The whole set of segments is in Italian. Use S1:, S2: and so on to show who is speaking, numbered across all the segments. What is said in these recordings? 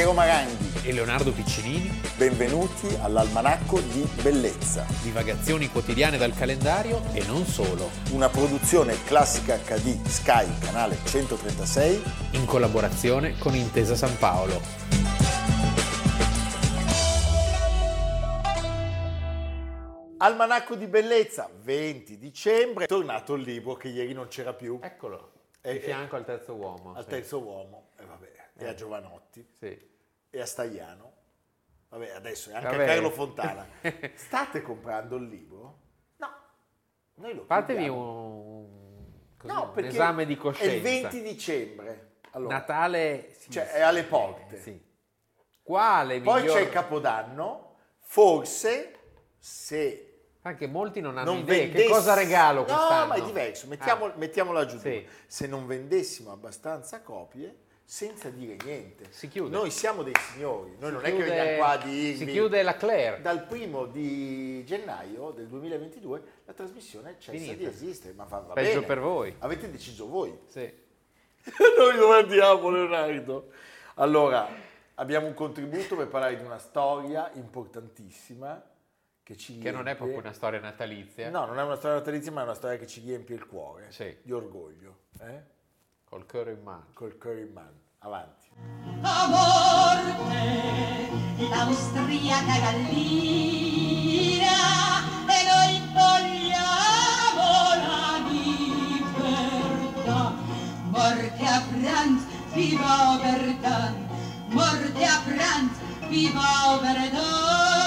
S1: Piero Maranghi.
S2: e Leonardo Piccinini,
S1: Benvenuti all'Almanacco di Bellezza,
S2: divagazioni quotidiane dal calendario e non solo,
S1: una produzione classica HD Sky, canale 136.
S2: in collaborazione con Intesa San Paolo.
S1: Almanacco di Bellezza, 20 dicembre. È tornato il libro che ieri non c'era più.
S2: Eccolo,
S1: Eh,
S2: di fianco al terzo uomo.
S1: Al
S2: sì.
S1: terzo uomo, e vabbè, e a Giovanotti,
S2: Sì.
S1: E a Stagliano. Vabbè, adesso è anche
S2: Vabbè.
S1: a Carlo Fontana. State comprando il libro? No. Noi lo chiediamo.
S2: un, così,
S1: No,
S2: un esame di
S1: È
S2: coscienza.
S1: il 20 dicembre. Allora,
S2: Natale sì,
S1: Cioè,
S2: sì,
S1: è alle porte.
S2: sì. Quale
S1: Poi
S2: miglior...
S1: c'è il Capodanno, forse se
S2: Anche molti non hanno
S1: non
S2: idea.
S1: vendessi...
S2: Che cosa regalo
S1: No,
S2: quest'anno?
S1: ma è diverso, mettiamo,
S2: Ah,
S1: mettiamola giù. Se non vendessimo abbastanza copie, senza dire niente.
S2: Si chiude.
S1: Noi siamo dei signori, noi
S2: si
S1: non è che
S2: chiude-
S1: veniamo qua a dirvi...
S2: Si chiude la Claire.
S1: Dal primo di gennaio del 2022 la trasmissione cessa
S2: Finita.
S1: di esistere, ma va, va
S2: Peggio
S1: bene.
S2: per voi.
S1: Avete deciso voi.
S2: Sì.
S1: Noi dove andiamo, Leonardo? Allora, abbiamo un contributo per parlare di una storia importantissima che ci
S2: Che non è proprio una storia natalizia.
S1: No, non è una storia natalizia, ma è una storia che ci riempie il cuore
S2: Sì.
S1: di orgoglio, eh?
S2: Col cuore in mano.
S1: col cuore in mano. Avanti.
S3: a l'austriaca gallina e noi vogliamo la libertà. Morte a Franz, viva Verdun! Morte a Franz, viva Verdun!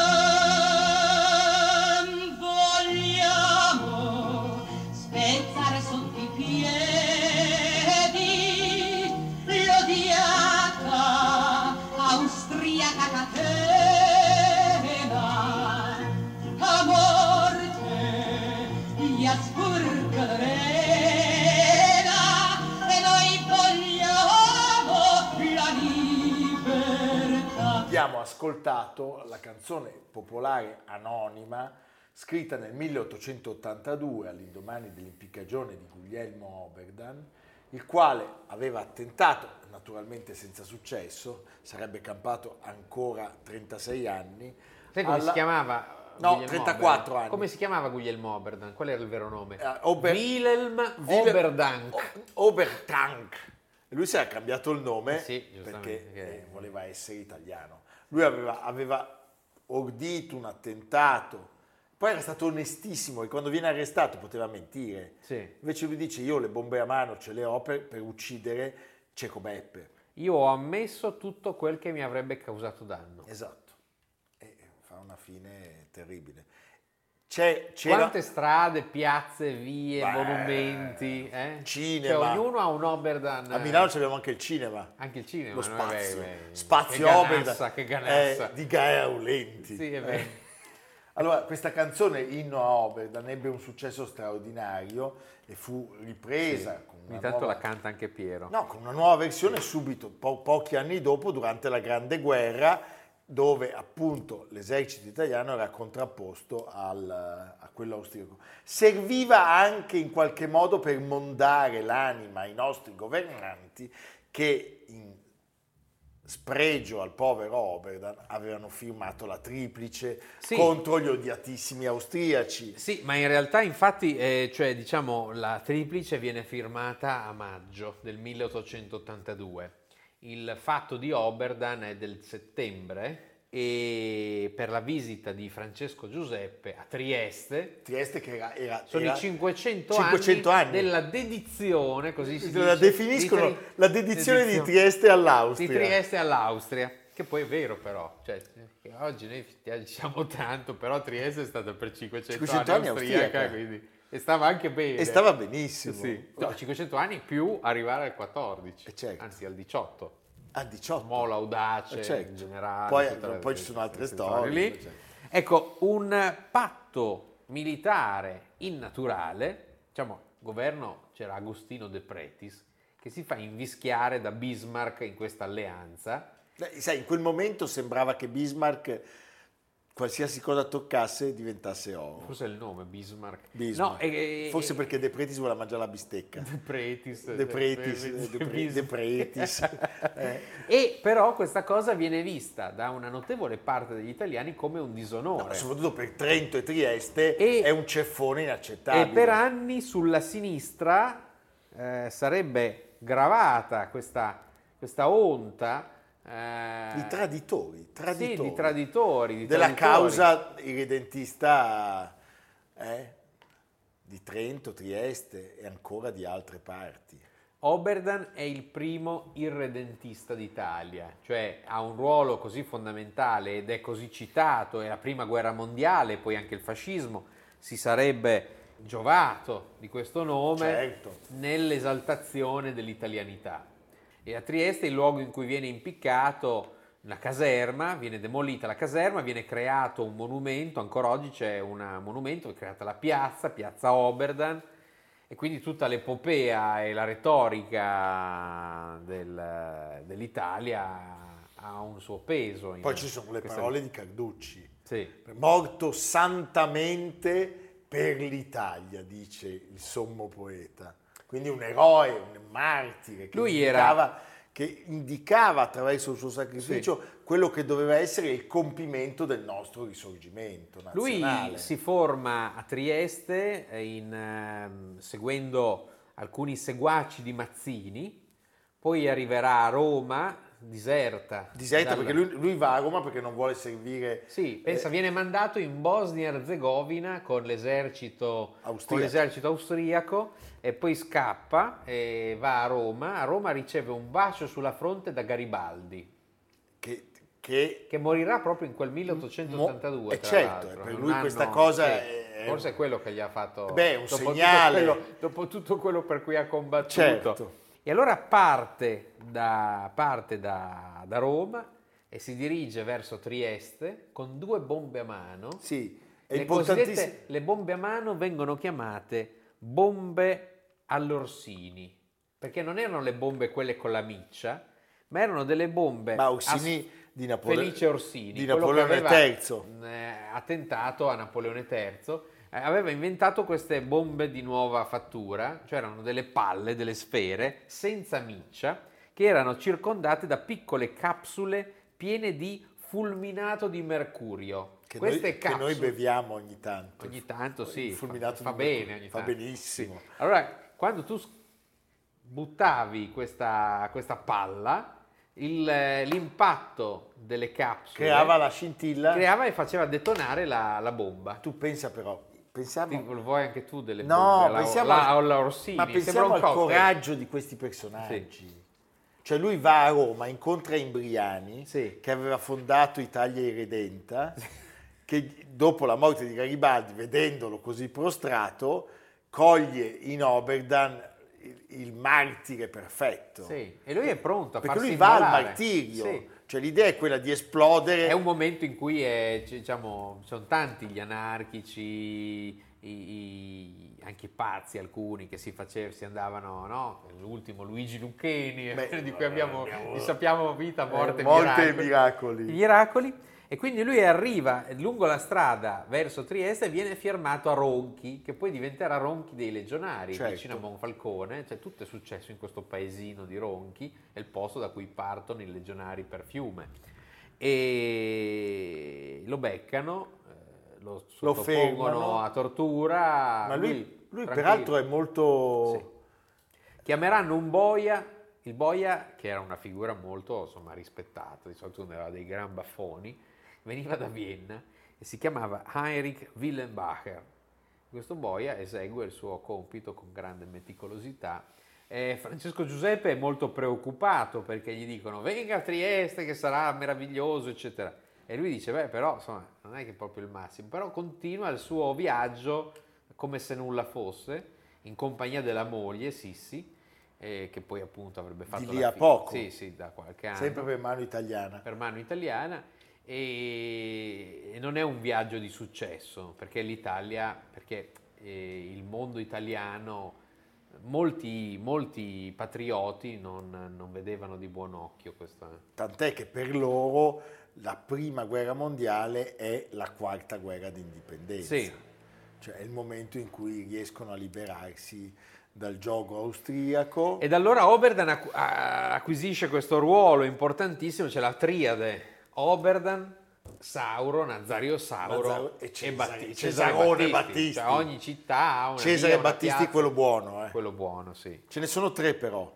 S1: Ascoltato la canzone popolare anonima scritta nel 1882 all'indomani dell'impiccagione di Guglielmo Oberdan, il quale aveva attentato, naturalmente senza successo, sarebbe campato ancora 36 anni.
S2: Sai come
S1: alla-
S2: si chiamava?
S1: No,
S2: Guglielmo
S1: 34
S2: Oberdan?
S1: anni.
S2: Come si chiamava Guglielmo Oberdan? Qual era il vero nome?
S1: Eh, Ober-
S2: Wilhelm Oberdank.
S1: O- Oberdank. E lui si era cambiato il nome
S2: Sì,
S1: perché eh, voleva essere italiano. Lui aveva, aveva ordito un attentato, poi era stato onestissimo e quando viene arrestato poteva mentire.
S2: Sì.
S1: Invece lui dice io le bombe a mano ce le ho per, per uccidere Cieco Beppe.
S2: Io ho ammesso tutto quel che mi avrebbe causato danno.
S1: Esatto. E fa una fine terribile. C'è, c'era-
S2: Quante strade, piazze, vie,
S1: Beh,
S2: monumenti, eh?
S1: cinema.
S2: Cioè, ognuno ha un Oberdan.
S1: A Milano abbiamo anche il cinema.
S2: Anche il cinema.
S1: lo spazio,
S2: Beh, beh,
S1: spazio
S2: che
S1: Oberdan,
S2: che ganassa.
S1: eh, di Gaia Aulenti.
S2: Sì, è
S1: Eh.
S2: vero.
S1: Allora, questa canzone Inno a Oberdan ebbe un successo straordinario e fu ripresa una
S2: Ogni tanto
S1: nuova...
S2: la canta anche Piero.
S1: No, con una nuova versione subito, po- pochi anni dopo, durante la Grande Guerra, dove appunto l'esercito italiano era contrapposto al- a quello austriaco. Serviva anche in qualche modo per mondare l'anima ai nostri governanti che in spregio al povero Oberdan avevano firmato la triplice
S2: Sì.
S1: contro gli odiatissimi austriaci.
S2: Sì, ma in realtà infatti, eh, cioè, diciamo, la triplice viene firmata a maggio del 1882. Il fatto di Oberdan è del settembre e per la visita di Francesco Giuseppe a Trieste
S1: Trieste che era... era-
S2: sono
S1: era-
S2: i 500,
S1: 500 anni.
S2: della dedizione, così si
S1: la
S2: dice,
S1: definiscono
S2: di
S1: la dedizione di Trieste all'Austria.
S2: di Trieste all'Austria, che poi è vero però, cioè, oggi noi diciamo tanto, però Trieste è stata per 500,
S1: 500
S2: anni
S1: anni
S2: austriaca,
S1: austriaca.
S2: quindi e stava anche bene.
S1: E stava benissimo.
S2: Sì. No, 500 anni più arrivare al 14,
S1: Eh, certo.
S2: anzi al 18.
S1: A 18.
S2: Mola audace
S1: Eh, certo.
S2: in generale.
S1: Poi- poi ci sono altre storie, certo.
S2: Ecco, un patto militare innaturale, diciamo, governo c'era Agostino De Pretis, che si fa invischiare da Bismarck in questa alleanza.
S1: Sai, in quel momento sembrava che Bismarck qualsiasi cosa toccasse diventasse oro.
S2: Forse è il nome, Bismarck.
S1: Bismarck.
S2: No, e- e-
S1: Forse perché De Pretis vuole mangiare la bistecca.
S2: De Pretis.
S1: De Pretis,
S2: De-
S1: De, Pre-
S2: Bis-
S1: De Pretis. Eh.
S2: E però questa cosa viene vista da una notevole parte degli italiani come un
S1: No,
S2: disonore.
S1: soprattutto per Trento e Trieste
S2: E-
S1: è un ceffone inaccettabile.
S2: e per anni sulla sinistra eh, sarebbe gravata questa, questa onta eh,
S1: Di traditori, traditori.
S2: Sì, di traditori. di
S1: della
S2: traditori.
S1: causa irredentista eh, di Trento, Trieste e ancora di altre parti.
S2: Oberdan è il primo irredentista d'Italia, cioè ha un ruolo così fondamentale ed è così citato, è la prima guerra mondiale, poi anche il fascismo si sarebbe giovato di questo nome
S1: Certo.
S2: nell'esaltazione dell'italianità. E a Trieste il luogo in cui viene impiccato una caserma, viene demolita la caserma, viene creato un monumento, ancora oggi c'è un monumento, è creata la piazza, piazza Oberdan, e quindi tutta l'epopea e la retorica del- dell'Italia ha un suo peso.
S1: Poi ci sono le parole di Carducci.
S2: Sì.
S1: Morto santamente per l'Italia, dice il sommo poeta. Quindi un eroe, un martire che,
S2: Lui era-
S1: indicava, che indicava attraverso il suo sacrificio quello che doveva essere il compimento del nostro risorgimento
S2: Lui
S1: nazionale.
S2: si forma a Trieste eh, in, ehm, seguendo alcuni seguaci di Mazzini, poi arriverà a Roma, diserta.
S1: Diserta
S2: dal-
S1: perché lui, lui va a Roma perché non vuole servire
S2: Sì, pensa,
S1: eh,
S2: viene mandato in Bosnia e Herzegovina con l'esercito,
S1: Austriaco.
S2: con l'esercito austriaco e poi scappa e va a Roma. A Roma riceve un bacio sulla fronte da Garibaldi,
S1: che, che
S2: che morirà proprio in quel 1882.
S1: Mo- eh, certo, per lui questa cosa è-
S2: Forse è quello che gli ha fatto...
S1: Beh, un
S2: dopo tutto
S1: segnale.
S2: quello- dopo tutto quello per cui ha combattuto.
S1: Certo.
S2: E allora parte da, parte da, da Roma e si dirige verso Trieste con due bombe a mano.
S1: sì, è
S2: Le cosiddette le bombe a mano vengono chiamate bombe all'Orsini, perché non erano le bombe quelle con la miccia, ma erano delle bombe
S1: Ma Orsini
S2: a-
S1: di Napole-
S2: Felice Orsini,
S1: di Napoleone
S2: aveva,
S1: III.
S2: eh, attentato a Napoleone III, aveva inventato queste bombe di nuova fattura, cioè erano delle palle, delle sfere senza miccia, che erano circondate da piccole capsule piene di fulminato di mercurio.
S1: Che
S2: Queste
S1: noi, che noi
S2: capsule
S1: beviamo ogni tanto.
S2: Ogni tanto sì,
S1: Il fulminato
S2: fa, fa bene ogni
S1: fa
S2: tanto.
S1: benissimo.
S2: Sì. Allora, quando tu buttavi questa, questa palla, il, eh, l'impatto delle capsule
S1: Creava la scintilla.
S2: creava e faceva detonare la, la bomba.
S1: Tu pensa però, pensiamo...
S2: Ti- lo vuoi anche tu delle
S1: No,
S2: alla,
S1: pensiamo
S2: la-
S1: al-
S2: alla Orsini?
S1: ma
S2: Sembra
S1: pensiamo al
S2: cocktail.
S1: coraggio di questi personaggi. Cioè lui va a Roma, incontra Imbriani,
S2: Sì.
S1: che aveva fondato Italia Irredenta, che dopo la morte di Garibaldi, vedendolo così prostrato, coglie in Oberdan il, il martire perfetto.
S2: Sì, e lui è pronto a
S1: Perché
S2: farsi
S1: lui va al
S2: immolare.
S1: martirio.
S2: Sì.
S1: Cioè l'idea è quella di esplodere.
S2: È un momento in cui è, c- diciamo, sono tanti gli anarchici, i- i- anche i pazzi alcuni che si, facevano, si andavano, no? L'ultimo Luigi Luccheni,
S1: Beh,
S2: di cui abbiamo,
S1: abbiamo-
S2: sappiamo vita, morte,
S1: Eh, morte e
S2: miracoli.
S1: miracoli.
S2: I miracoli. E quindi lui arriva lungo la strada verso Trieste e viene firmato a Ronchi, che poi diventerà Ronchi dei Legionari,
S1: Certo.
S2: vicino a Monfalcone. Cioè, tutto è successo in questo paesino di Ronchi, è il posto da cui partono i Legionari per fiume. E lo beccano, eh, lo sottopongono
S1: fermano.
S2: a tortura.
S1: Ma lui, lui
S2: tranquillo.
S1: peraltro è molto...
S2: Sì. Chiameranno un boia, il boia che era una figura molto insomma, rispettata, di solito aveva dei gran baffoni, veniva da Vienna e si chiamava Heinrich Willenbacher. Questo boia esegue il suo compito con grande meticolosità. E Francesco Giuseppe è molto preoccupato perché gli dicono venga a Trieste che sarà meraviglioso, eccetera. E lui dice, beh, però insomma, non è che è proprio il massimo, però continua il suo viaggio come se nulla fosse, in compagnia della moglie, Sissi, eh, che poi appunto avrebbe fatto
S1: lì
S2: la
S1: a
S2: fi-
S1: poco.
S2: Sì, sì, da qualche anno
S1: Sempre per mano italiana.
S2: per mano italiana e, non è un viaggio di successo perché l'Italia, perché eh, il mondo italiano, molti, molti patrioti non, non vedevano di buon occhio questa...
S1: Tant'è che per loro la prima guerra mondiale è la quarta guerra d'indipendenza.
S2: Sì.
S1: Cioè è il momento in cui riescono a liberarsi dal gioco austriaco.
S2: Ed allora Oberdan acquisisce questo ruolo importantissimo, c'è la triade Oberdan, Sauro, Nazario Sauro
S1: Nazario e Cesare-
S2: Batti-
S1: Cesarone
S2: Battisti.
S1: Battisti.
S2: Cioè, ogni città ha una
S1: Cesare
S2: via,
S1: Battisti
S2: piazza.
S1: quello buono, eh.
S2: Quello buono, sì.
S1: Ce ne sono tre però.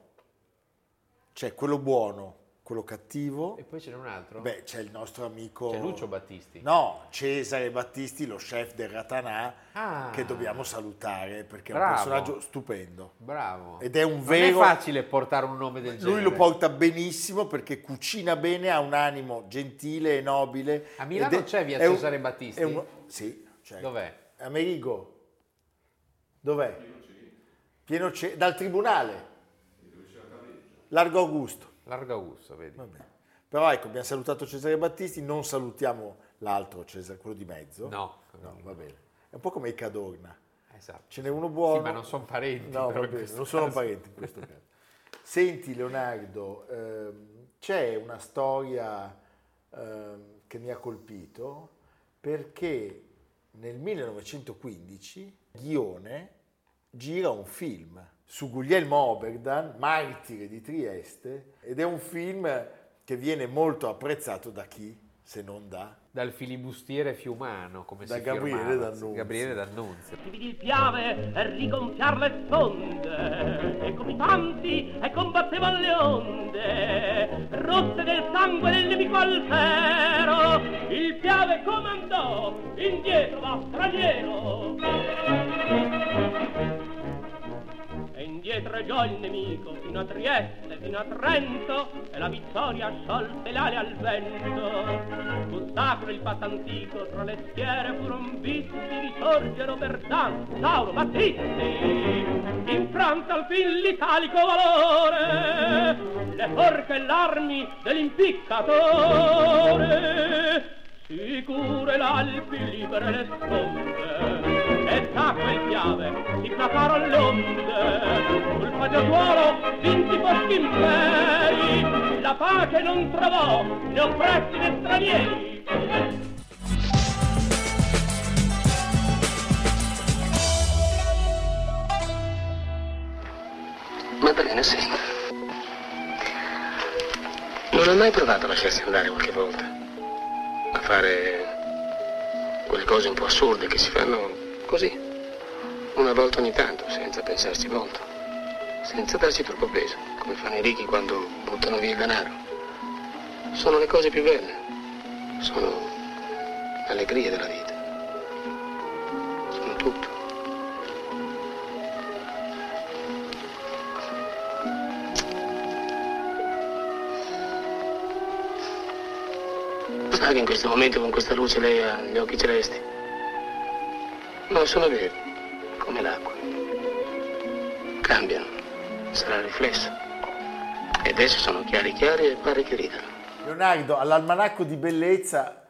S1: C'è quello buono, quello cattivo.
S2: E poi ce n'è un altro?
S1: Beh, c'è il nostro amico...
S2: C'è Lucio Battisti.
S1: No, Cesare Battisti, lo chef del Ratanà,
S2: Ah.
S1: che dobbiamo salutare perché è
S2: Bravo.
S1: un personaggio stupendo.
S2: Bravo.
S1: Ed è un
S2: Non
S1: vero-
S2: è facile portare un nome del genere.
S1: Lui lo porta benissimo perché cucina bene, ha un animo gentile e nobile.
S2: A Milano
S1: è-
S2: c'è via
S1: è un-
S2: Cesare Battisti?
S1: è un- sì, certo.
S2: Dov'è?
S1: Amerigo. Dov'è? Pieno Ce- dal tribunale. Largo Augusto.
S2: Largo Augusto, vedi?
S1: Però ecco, abbiamo salutato Cesare Battisti, non salutiamo l'altro Cesare, quello di mezzo.
S2: No.
S1: No, va bene. È un po' come i Cadorna.
S2: Esatto.
S1: Ce n'è uno buono.
S2: Sì, ma non sono parenti.
S1: No,
S2: però
S1: bene, non sono parenti in questo caso. Senti Leonardo, ehm, c'è una storia ehm, che mi ha colpito perché nel 1915 Ghione gira un film su Guglielmo Oberdan, martire di Trieste, ed è un film che viene molto apprezzato da chi, se non da...
S2: Dal filibustiere fiumano, come
S1: Da
S2: si
S1: Gabriele
S2: firmava.
S1: D'Annunzio.
S2: Gabriele D'Annunzio.
S4: Vidi il piave e rigonfiar le sponde e come i tanti e combatteva le onde rosse del sangue del nemico altero il piave comandò indietro va straniero e indietro giò il nemico fino a Trieste, fino a Trento e la vittoria sciolse l'ale al vento. Fu sacro il patto antico, tra le schiere furon visti risorgere Oberdan, Sauro, Battisti. In Francia al fin l'italico valore, le forche e l'armi dell'impiccatore. Sicure l'Alpi, libere le sponde, e d'acqua il piave si placaron l'onde. Sul fagiatuolo vinti posti imperi, la pace non trovò né oppressi né stranieri.
S5: Maddalena, senta. Non ha mai provato a lasciarsi andare qualche volta? A fare quelle cose un po' assurde che si fanno così, una volta ogni tanto, senza pensarci molto, senza darci troppo peso, come fanno i ricchi quando buttano via il denaro. Sono le cose più belle, sono l'allegria della vita, sono tutto. Sa che in questo momento con questa luce lei ha gli occhi celesti? No, sono veri, come l'acqua. Cambiano, sarà il riflesso. E adesso sono chiari chiari e pare che ridano.
S1: Leonardo, all'almanacco di bellezza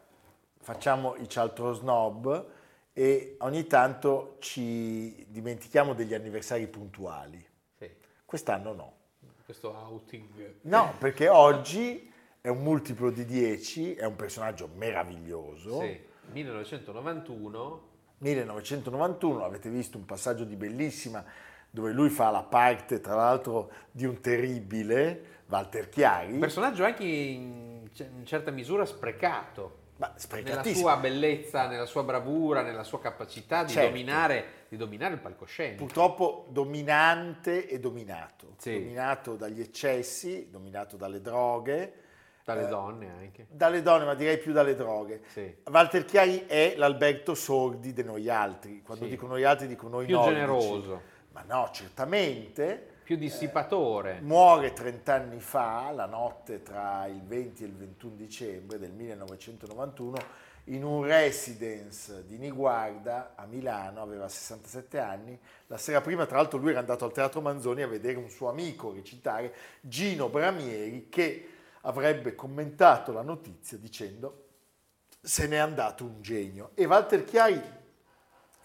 S1: facciamo i cialtro snob e ogni tanto ci dimentichiamo degli anniversari puntuali.
S2: Sì.
S1: Quest'anno no.
S2: Questo outing.
S1: No, perché oggi è un multiplo di 10, è un personaggio meraviglioso.
S2: Sì. 1991.
S1: 1991, avete visto un passaggio di bellissima dove lui fa la parte, tra l'altro, di un terribile Walter Chiari.
S2: Un personaggio anche in, in certa misura sprecato.
S1: Ma
S2: Nella sua bellezza, nella sua bravura, nella sua capacità di,
S1: Certo.
S2: dominare, di dominare il palcoscenico.
S1: Purtroppo dominante e dominato.
S2: Sì.
S1: Dominato dagli eccessi, dominato dalle droghe,
S2: Dalle
S1: Eh,
S2: donne anche.
S1: dalle donne, ma direi più dalle droghe.
S2: Sì.
S1: Walter Chiari è l'Alberto Sordi di noi altri. Quando
S2: Sì.
S1: dico noi altri dico noi
S2: Più
S1: nordici.
S2: generoso.
S1: Ma no, certamente.
S2: Più dissipatore.
S1: Muore 30 anni fa, la notte tra il 20 e il 21 dicembre del 1991, in un residence di Niguarda a Milano, aveva 67 anni. La sera prima, tra l'altro, lui era andato al Teatro Manzoni a vedere un suo amico recitare, Gino Bramieri, che avrebbe commentato la notizia dicendo se n'è andato un genio. E Walter Chiari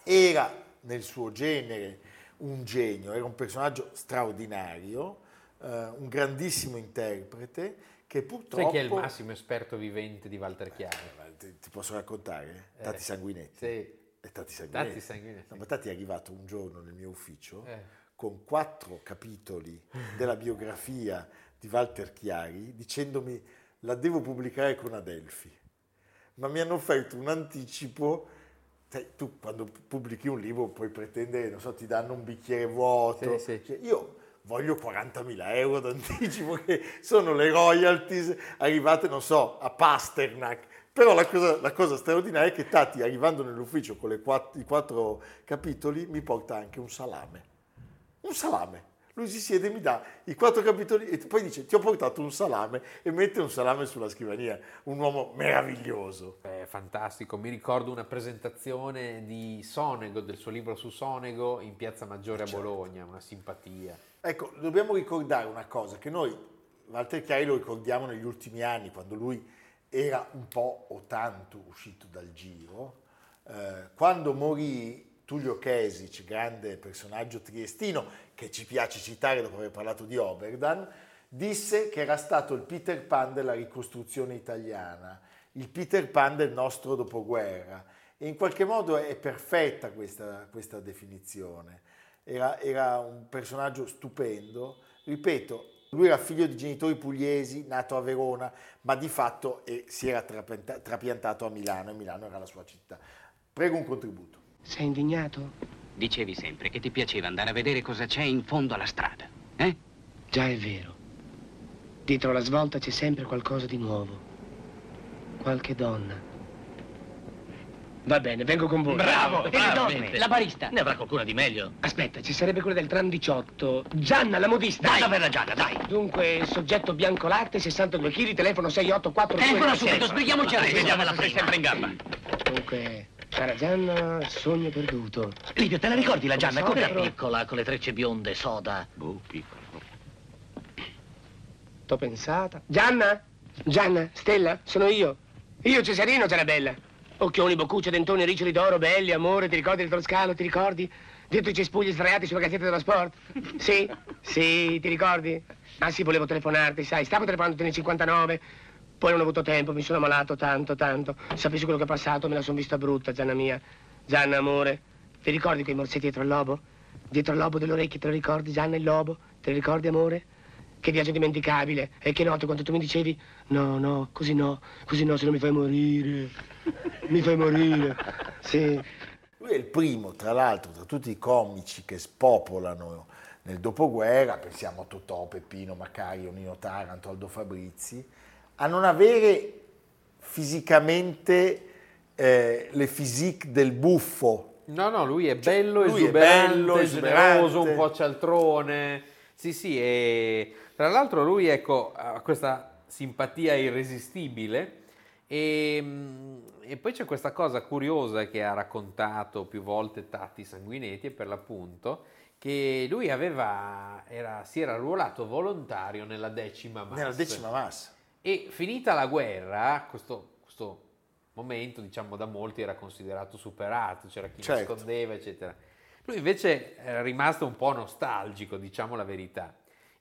S1: era nel suo genere un genio, era un personaggio straordinario, eh, un grandissimo interprete che purtroppo...
S2: Sai chi è il massimo esperto vivente di Walter Chiari?
S1: Eh, Ti, posso raccontare?
S2: Eh,
S1: Tati Sanguinetti.
S2: Sì.
S1: È Tati Sanguinetti.
S2: Tati Sanguinetti.
S1: No, ma Tati è arrivato un giorno nel mio ufficio
S2: Eh.
S1: con quattro capitoli della biografia di Walter Chiari dicendomi la devo pubblicare con Adelphi. Ma mi hanno offerto un anticipo. sai, tu quando pubblichi un libro puoi pretendere, non so, ti danno un bicchiere vuoto.
S2: Sì, sì.
S1: Cioè, io voglio 40.000 euro d'anticipo che sono le royalties arrivate, non so, a Pasternak. Però la cosa, la cosa straordinaria è che Tati, arrivando nell'ufficio con quatt- i quattro capitoli, mi porta anche un salame. Un salame. Lui si siede e mi dà i quattro capitoli e poi dice ti ho portato un salame e mette un salame sulla scrivania. Un uomo meraviglioso.
S2: È fantastico, mi ricordo una presentazione di Sonego, del suo libro su Sonego in Piazza Maggiore a
S1: Certo.
S2: Bologna, una simpatia.
S1: Ecco, dobbiamo ricordare una cosa, che noi, Walter Chiari lo ricordiamo negli ultimi anni, quando lui era un po' o tanto uscito dal giro, eh, quando morì Tullio Kesic, grande personaggio triestino, che ci piace citare dopo aver parlato di Oberdan, disse che era stato il Peter Pan della ricostruzione italiana, il Peter Pan del nostro dopoguerra. E in qualche modo è perfetta questa, questa definizione. Era, era un personaggio stupendo. Ripeto, lui era figlio di genitori pugliesi, nato a Verona, ma di fatto eh, si era trapiantato a Milano e Milano era la sua città. Prego un contributo.
S6: Sei indignato?
S7: Dicevi sempre che ti piaceva andare a vedere cosa c'è in fondo alla strada, eh?
S6: Già è vero. Dietro la svolta c'è sempre qualcosa di nuovo. Qualche donna. Va bene, vengo con voi.
S7: Bravo,
S6: E
S7: bravo.
S6: donne?
S7: La barista.
S8: Ne avrà qualcuna di meglio.
S6: Aspetta, ci sarebbe quella del tram 18. Gianna, la modista.
S8: Dai, dov'è la Gianna, dai.
S6: Dunque, soggetto bianco latte, 62 kg, telefono 684
S7: Telefono subito, sbrighiamoci a resto.
S8: vediamola prima. sempre in gamba.
S6: Dunque, cara Gianna, sogno perduto.
S8: Livio, te la ricordi la Gianna?
S6: Come
S8: Com'era
S6: so,
S8: piccola, con le trecce bionde, soda?
S7: Boh, piccolo.
S6: T'ho pensata. Gianna? Gianna? Stella? Sono io. Io Cesarino, Ciarabella. Occhioni, boccucce, dentoni, riccioli d'oro, belli, amore, ti ricordi del Toscano, ti ricordi? Dietro i cespugli sdraiati sulla gazzetta dello sport? Sì? Sì, ti ricordi? Ah sì, volevo telefonarti, sai, stavo telefonando nel 59, poi non ho avuto tempo, mi sono ammalato tanto, tanto. Sapessi quello che è passato, me la sono vista brutta, Gianna mia. Gianna, amore, ti ricordi quei morsetti dietro il lobo? Dietro il lobo delle orecchie, te lo ricordi, Gianna, il lobo? Te lo ricordi, amore? Che viaggio dimenticabile. E che notte quando tu mi dicevi no, no, così no, così no, se no mi fai morire. Mi fai morire. Sì.
S1: Lui è il primo, tra l'altro, tra tutti i comici che spopolano nel dopoguerra, pensiamo a Totò, Peppino, Macario, Nino Taranto, Aldo Fabrizi, a non avere fisicamente eh, le physique del buffo.
S2: No, no, lui è bello,
S1: Cioè, lui è
S2: esuberante,
S1: bello,
S2: generoso,
S1: esuberante.
S2: un po' cialtrone. Sì, sì, e tra l'altro lui, ecco, ha questa simpatia irresistibile e, mm, e poi c'è questa cosa curiosa che ha raccontato più volte Tatti Sanguinetti, e per l'appunto, che lui aveva, era, si era arruolato volontario nella decima massa.
S1: Nella decima massa.
S2: E finita la guerra, questo, questo momento, diciamo, da molti era considerato superato, c'era chi
S1: Certo.
S2: nascondeva, eccetera. Lui invece era rimasto un po' nostalgico, diciamo la verità.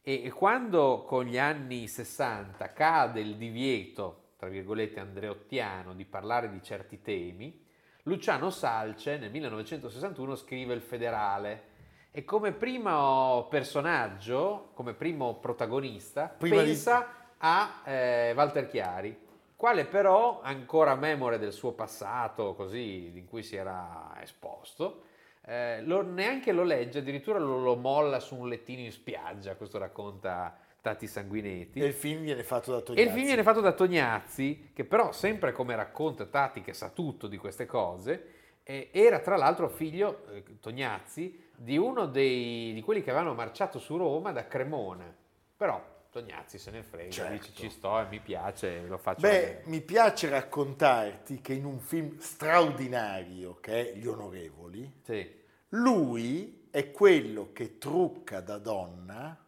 S2: E, quando con gli anni 60 cade il divieto, tra virgolette, andreottiano di parlare di certi temi, Luciano Salce nel 1961 scrive Il Federale e come primo personaggio, come primo protagonista,
S1: Prima di-
S2: pensa a eh, Walter Chiari, quale però ancora memore del suo passato, così in cui si era esposto, eh, lo- neanche lo legge, addirittura lo, lo molla su un lettino in spiaggia, questo racconta Tati Sanguinetti.
S1: E il film viene fatto da
S2: E
S1: Tognazzi.
S2: il film viene fatto da Tognazzi, che però, sempre come racconta Tati, che sa tutto di queste cose, eh, era tra l'altro figlio, eh, Tognazzi, di uno dei, di quelli che avevano marciato su Roma da Cremona. Però Tognazzi se ne frega,
S1: Certo.
S2: dice ci sto e mi piace, lo faccio
S1: Beh,
S2: vedere.
S1: mi piace raccontarti che in un film straordinario che è Gli Onorevoli,
S2: Sì.
S1: lui è quello che trucca da donna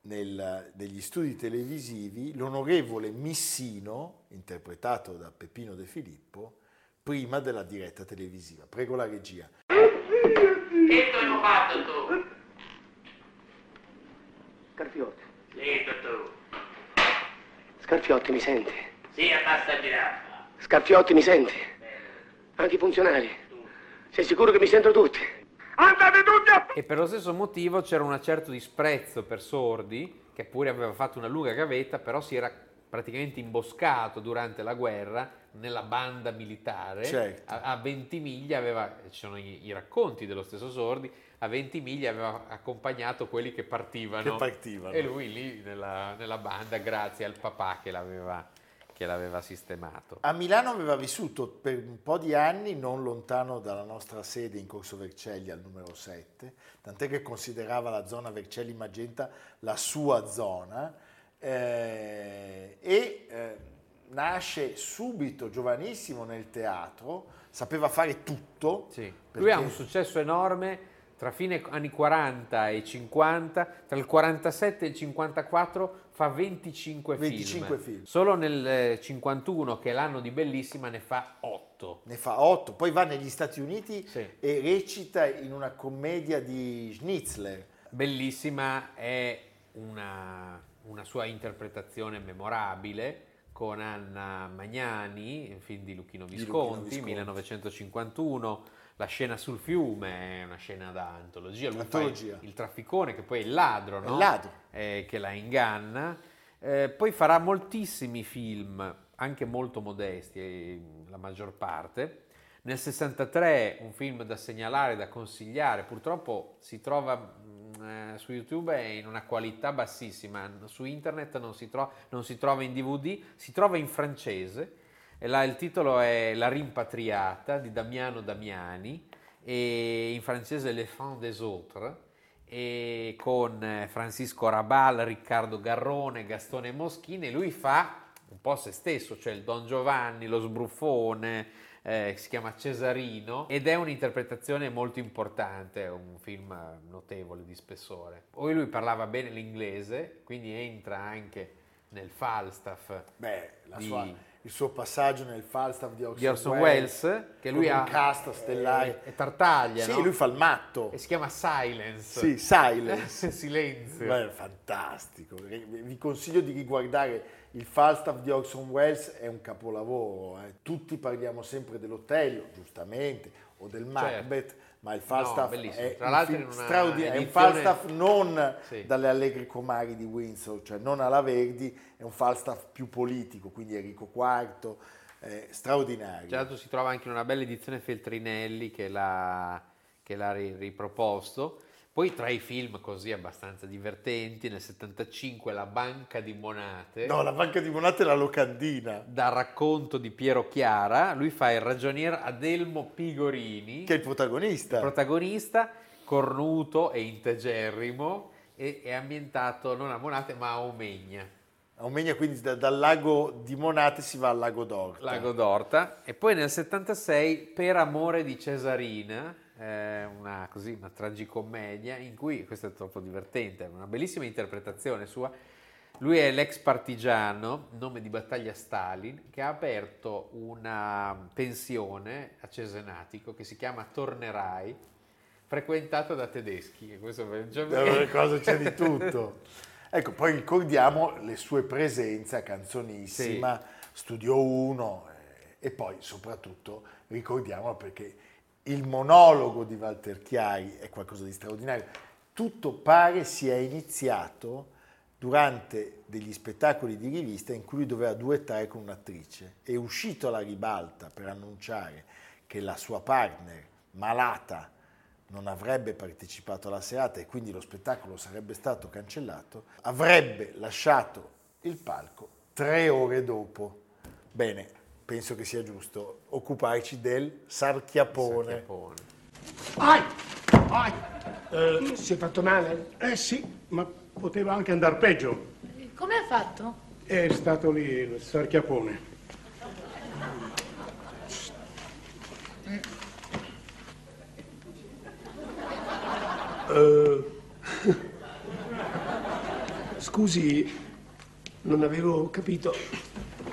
S1: nel- negli studi televisivi l'onorevole Missino, interpretato da Peppino De Filippo, prima della diretta televisiva. Prego la regia.
S8: Che tu hai fatto tu?
S6: Carfiotti.
S8: Zitto tu.
S6: Scarfiotti mi sente?
S8: Sì, abbassa giraffa.
S6: Scarfiotti mi sente? Anche i funzionari? Sei sicuro che mi sentono tutti? Andate tutti a...
S2: E per lo stesso motivo c'era un certo disprezzo per Sordi, che pure aveva fatto una lunga gavetta, però si era praticamente imboscato durante la guerra nella banda militare.
S1: Certo.
S2: A, a Ventimiglia aveva, ci sono i, i racconti dello stesso Sordi, a Ventimiglia aveva accompagnato quelli che partivano.
S1: Che partivano.
S2: E lui lì nella, nella banda, grazie al papà che l'aveva, che l'aveva sistemato.
S1: A Milano aveva vissuto per un po' di anni non lontano dalla nostra sede in Corso Vercelli al numero 7, tant'è che considerava la zona Vercelli Magenta la sua zona eh, e eh, nasce subito, giovanissimo nel teatro, sapeva fare tutto.
S2: Sì. Lui
S1: perché-
S2: ha un successo enorme tra fine anni 40 e 50, tra il 47 e il 54 fa 25,
S1: 25 film.
S2: Solo nel eh, 51, che è l'anno di Bellissima, ne fa 8.
S1: Ne fa otto, poi va negli Stati Uniti
S2: Sì.
S1: e recita in una commedia di Schnitzler.
S2: Bellissima è una, una sua interpretazione memorabile con Anna Magnani, un film di Luchino
S1: Luchino
S2: Visconti,
S1: Visconti.
S2: 1951. La scena sul fiume è una scena da antologia. Lui
S1: Antologia.
S2: il, trafficone, che poi è il ladro, no?
S1: il ladro.
S2: Eh, che la inganna. Eh, poi farà moltissimi film, anche molto modesti, eh, la maggior parte. Nel 63 un film da segnalare, da consigliare, purtroppo si trova eh, su YouTube è in una qualità bassissima, su internet non si, tro- non si trova in DVD, si trova in francese, e là il titolo è La rimpatriata di Damiano Damiani e in francese Les Fins des Autres e con eh, Francisco Rabal, Riccardo Garrone, Gastone Moschini. Lui fa un po' se stesso, cioè il Don Giovanni, lo sbruffone, eh, si chiama Cesarino ed è un'interpretazione molto importante, un film notevole di spessore. Poi lui parlava bene l'inglese, quindi entra anche nel Falstaff
S1: Beh, la
S2: Di-
S1: sua- il suo passaggio nel Falstaff di Orson,
S2: di Orson Welles, che lui ha
S1: un cast stellare.
S2: è Tartaglia,
S1: Sì,
S2: no?
S1: lui fa il matto.
S2: e si chiama Silence.
S1: Sì, Silence.
S2: Silenzio.
S1: Beh, fantastico. Vi consiglio di riguardare il Falstaff di Orson Welles, è un capolavoro. eh. Tutti parliamo sempre dell'Otello, giustamente, o del Macbeth, ma il Falstaff
S2: bellissimo.
S1: è
S2: Tra
S1: un
S2: l'altro una
S1: straordinario. È un Falstaff non
S2: Sì.
S1: dalle Allegri Comari di Windsor, cioè non alla Verdi, è un Falstaff più politico, quindi Enrico IV, eh, straordinario.
S2: Tra l'altro si trova anche in una bella edizione Feltrinelli che l'ha, che l'ha ri- riproposto. Poi tra i film così abbastanza divertenti, nel 75 La Banca di Monate,
S1: No, la banca di Monate è la locandina,
S2: dal racconto di Piero Chiara, lui fa il ragionier Adelmo Pigorini,
S1: che è il protagonista.
S2: protagonista, cornuto e integerrimo, e è ambientato non a Monate ma a Omegna.
S1: Aumegna quindi da- dal lago di Monate si va al lago d'Orta.
S2: Lago d'Orta e poi nel 76 Per amore di Cesarina, eh, una, così, una tragicommedia in cui, questo è troppo divertente, è una bellissima interpretazione sua, lui è l'ex partigiano, nome di battaglia Stalin, che ha aperto una pensione a Cesenatico che si chiama Tornerai, frequentata da tedeschi. E questo per
S1: Eh, cosa c'è di tutto. Ecco, poi ricordiamo le sue presenze a Canzonissima, Studio 1 eh, e poi soprattutto ricordiamolo perché il monologo di Walter Chiari è qualcosa di straordinario. Tutto pare sia iniziato durante degli spettacoli di rivista in cui lui doveva duettare con un'attrice. È uscito alla ribalta per annunciare che la sua partner, malata, non avrebbe partecipato alla serata e quindi lo spettacolo sarebbe stato cancellato, avrebbe lasciato il palco tre ore dopo. Bene, penso che sia giusto occuparci del sarchiapone.
S2: Sarchiapone.
S6: Ai! Ai! Eh, si è fatto male?
S9: Eh sì, ma poteva anche andare peggio.
S10: Come ha fatto?
S9: È stato lì il sarchiapone. Eh, Scusi, non avevo capito.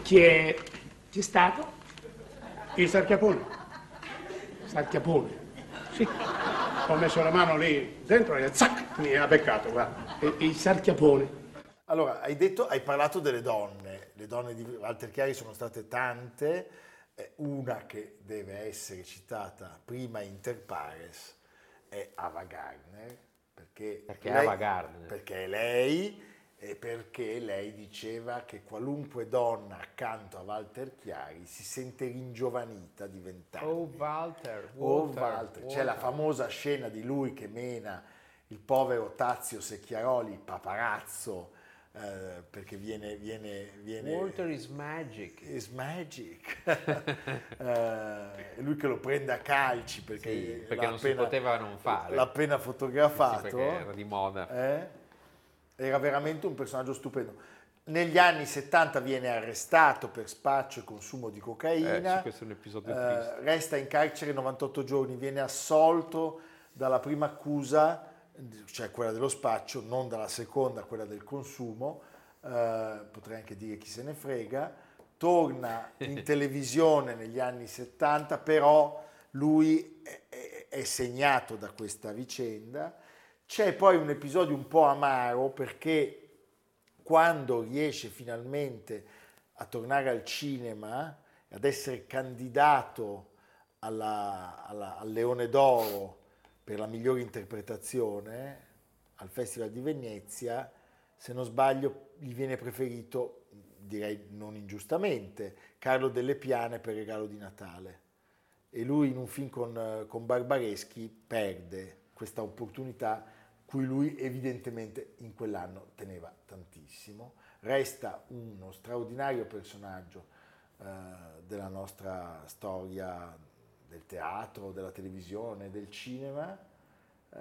S9: Chi è
S6: Chi è stato?
S9: il sarchiapone?
S6: Sarchiapone.
S9: Sì. Ho messo la mano lì dentro e zac, mi ha beccato, guarda.
S6: E- il sarchiapone.
S1: Allora, hai detto, hai parlato delle donne, le donne di Walter Chiari sono state tante, eh, una che deve essere citata prima inter pares è Ava Gardner, perché,
S2: Perché
S1: lei,
S2: Ava Gardner.
S1: perché è lei perché lei diceva che qualunque donna accanto a Walter Chiari si sente ringiovanita di vent'anni.
S2: Oh Walter,
S1: Oh,
S2: Walter,
S1: Walter. C'è la
S2: Walter.
S1: famosa scena di lui che mena il povero Tazio Secchiaroli, paparazzo, eh, perché viene... viene, viene
S2: Walter is magic.
S1: is magic. Eh, lui che lo prende a calci perché,
S2: Sì, perché non si poteva non fare.
S1: L'ha appena
S2: Sì,
S1: fotografato.
S2: perché era di moda.
S1: Eh? Era veramente un personaggio stupendo. Negli anni 70 viene arrestato per spaccio e consumo di cocaina.
S2: Eh,
S1: Eh, resta in carcere 98 giorni, viene assolto dalla prima accusa, cioè quella dello spaccio, non dalla seconda, quella del consumo. Eh, potrei anche dire chi se ne frega. Torna in televisione negli anni 70, però lui è, è- è segnato da questa vicenda. C'è poi un episodio un po' amaro perché quando riesce finalmente a tornare al cinema, ad essere candidato alla- alla- al Leone d'Oro per la migliore interpretazione al Festival di Venezia, se non sbaglio gli viene preferito, direi non ingiustamente, Carlo Delle Piane per Regalo di Natale. E lui in un film con, con Barbareschi perde questa opportunità cui lui evidentemente in quell'anno teneva tantissimo. Resta uno straordinario personaggio eh, della nostra storia del teatro, della televisione, del cinema, eh,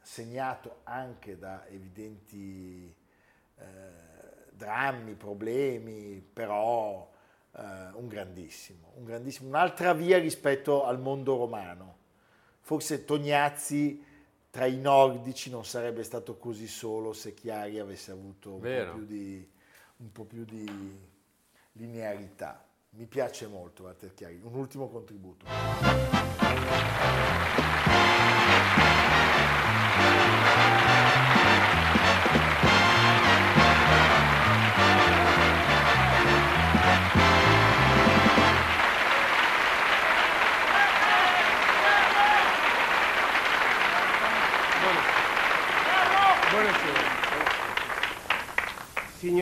S1: segnato anche da evidenti eh, drammi, problemi, però eh, un grandissimo, un grandissimo, un'altra via rispetto al mondo romano. Forse Tognazzi tra i nordici non sarebbe stato così solo se Chiari avesse avuto un po' più di, un po' più di linearità. Mi piace molto Walter Chiari. Un ultimo contributo.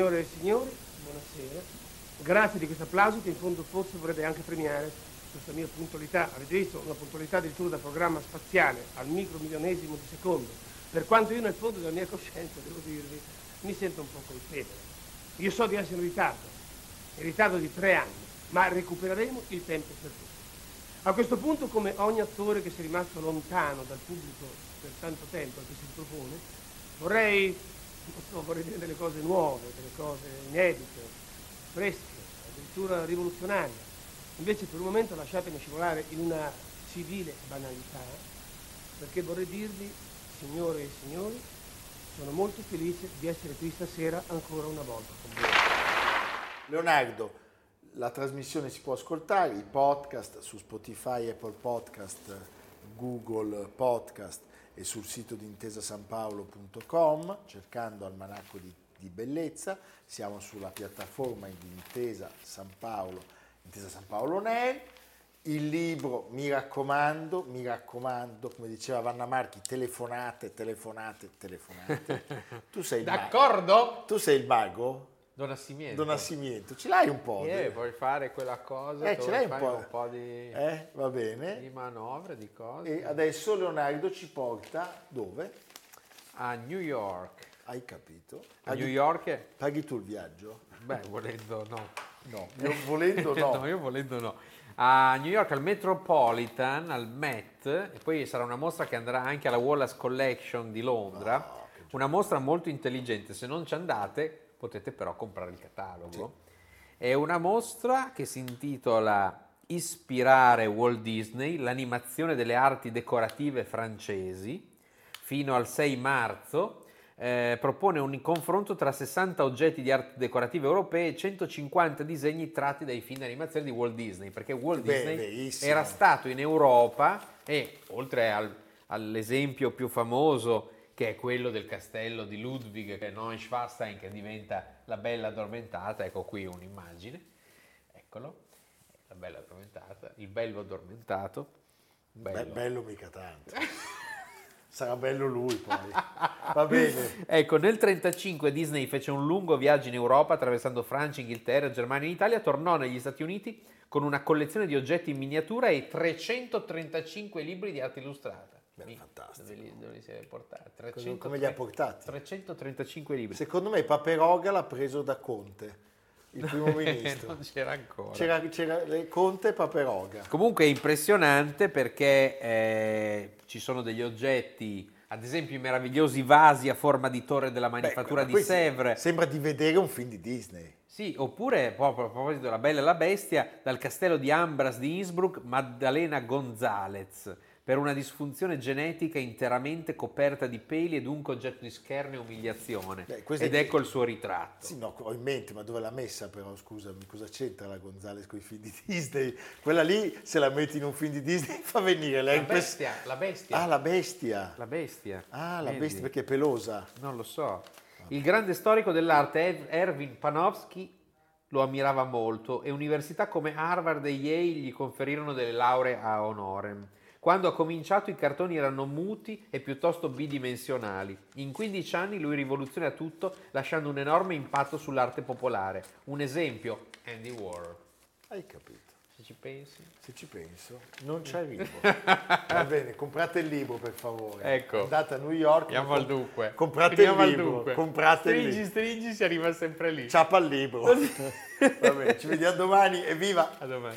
S6: Signore e signori, buonasera. Grazie di questo applauso che in fondo forse vorrebbe anche premiare questa mia puntualità. Avete visto una puntualità addirittura da programma spaziale al micromilionesimo di secondo. Per quanto io nel fondo della mia coscienza, devo dirvi, mi sento un po' colpevole. Io so di essere in ritardo, in ritardo di tre anni, ma recupereremo il tempo perduto. A questo punto, come ogni attore che sia rimasto lontano dal pubblico per tanto tempo e che si ripropone, vorrei, so, vorrei dire delle cose nuove, delle cose inedite, fresche, addirittura rivoluzionarie. Invece per un momento lasciatemi scivolare in una civile banalità, perché vorrei dirvi, signore e signori, sono molto felice di essere qui stasera ancora una volta con voi.
S1: Leonardo, la trasmissione si può ascoltare, i podcast su Spotify, Apple Podcast, Google Podcast e sul sito di intesasanpaolo.com cercando Almanacco di, di Bellezza. Siamo sulla piattaforma di Intesa San Paolo, Intesa San Paolo Nel. Il libro, mi raccomando, mi raccomando, come diceva Vanna Marchi, telefonate, telefonate, telefonate. Tu sei il mago.
S2: D'accordo?
S1: Tu sei il mago?
S2: Don Assimiento.
S1: Don Assimiento, ce l'hai un po'?
S2: Eh, vuoi fare quella cosa?
S1: Eh, ce l'hai un po'?
S2: un po' di,
S1: Eh, va bene.
S2: di manovre, di cose.
S1: E adesso Leonardo ci porta dove?
S2: A New York.
S1: Hai capito?
S2: A New York? è-
S1: Paghi tu il viaggio?
S2: Beh, volendo no.
S1: No, io volendo no.
S2: io volendo no. A New York al Metropolitan, al Met, e poi sarà una mostra che andrà anche alla Wallace Collection di Londra.
S1: Ah,
S2: una mostra molto intelligente, se non ci andate potete però comprare il catalogo. È una mostra che si intitola Ispirare Walt Disney, l'animazione delle arti decorative francesi, fino al 6 marzo. eh, propone un confronto tra 60 oggetti di arte decorative europee e 150 disegni tratti dai film animazione di Walt Disney, perché Walt
S1: Beh,
S2: Disney
S1: verissimo.
S2: era stato in Europa e oltre al- all'esempio più famoso che è quello del castello di Ludwig che è Neuschwanstein che diventa la bella addormentata, ecco qui un'immagine, eccolo, la bella addormentata, il bello addormentato,
S1: Be- bello mica tanto. Sarà bello lui poi. Va bene.
S2: Ecco, nel 1935 Disney fece un lungo viaggio in Europa attraversando Francia, Inghilterra, Germania e Italia, tornò negli Stati Uniti con una collezione di oggetti in miniatura e 335 libri di arte illustrata.
S1: Beh, fantastico.
S2: Dove li, dove li si è portati?
S1: Come-
S2: 300
S1: come li ha portati?
S2: 335 libri.
S1: Secondo me Paperoga l'ha preso da Conte, il primo ministro.
S2: non c'era ancora.
S1: C'era, c'era Conte e Paperoga.
S2: Comunque è impressionante perché eh, ci sono degli oggetti, ad esempio i meravigliosi vasi a forma di torre della manifattura
S1: Beh,
S2: di Sèvres.
S1: Sembra di vedere un film di Disney.
S2: Sì, oppure proprio a proposito della Bella e la Bestia, dal castello di Ambras di Innsbruck, Maddalena Gonzalez, per una disfunzione genetica interamente coperta di peli e dunque oggetto di scherno e umiliazione.
S1: Beh,
S2: Ed
S1: è-
S2: ecco il suo ritratto.
S1: Sì, no, ho in mente, ma dove l'ha messa però, scusami, cosa c'entra la Gonzales con i film di Disney? Quella lì, se la metti in un film di Disney, fa venire
S2: La
S1: l'herpes.
S2: bestia, la bestia.
S1: Ah, la bestia.
S2: La bestia.
S1: Ah, la
S2: Vedi?
S1: bestia perché è pelosa.
S2: Non lo so. Il grande storico dell'arte Erwin Panofsky lo ammirava molto e università come Harvard e Yale gli conferirono delle lauree a honorem. Quando ha cominciato i cartoni erano muti e piuttosto bidimensionali. In 15 anni lui rivoluziona tutto lasciando un enorme impatto sull'arte popolare. Un esempio, Andy Warhol.
S1: Hai capito?
S2: Se ci pensi.
S1: Se ci penso, non ci arrivo. Va bene, comprate il libro per favore.
S2: Ecco.
S1: Andate a New York.
S2: Andiamo al dunque.
S1: Comprate
S2: Andiamo
S1: il
S2: al
S1: libro.
S2: dunque.
S1: Comprate il
S2: stringi,
S1: libro.
S2: stringi, si arriva sempre lì.
S1: Ciapa al libro. Va bene, ci vediamo domani. Evviva!
S2: A domani.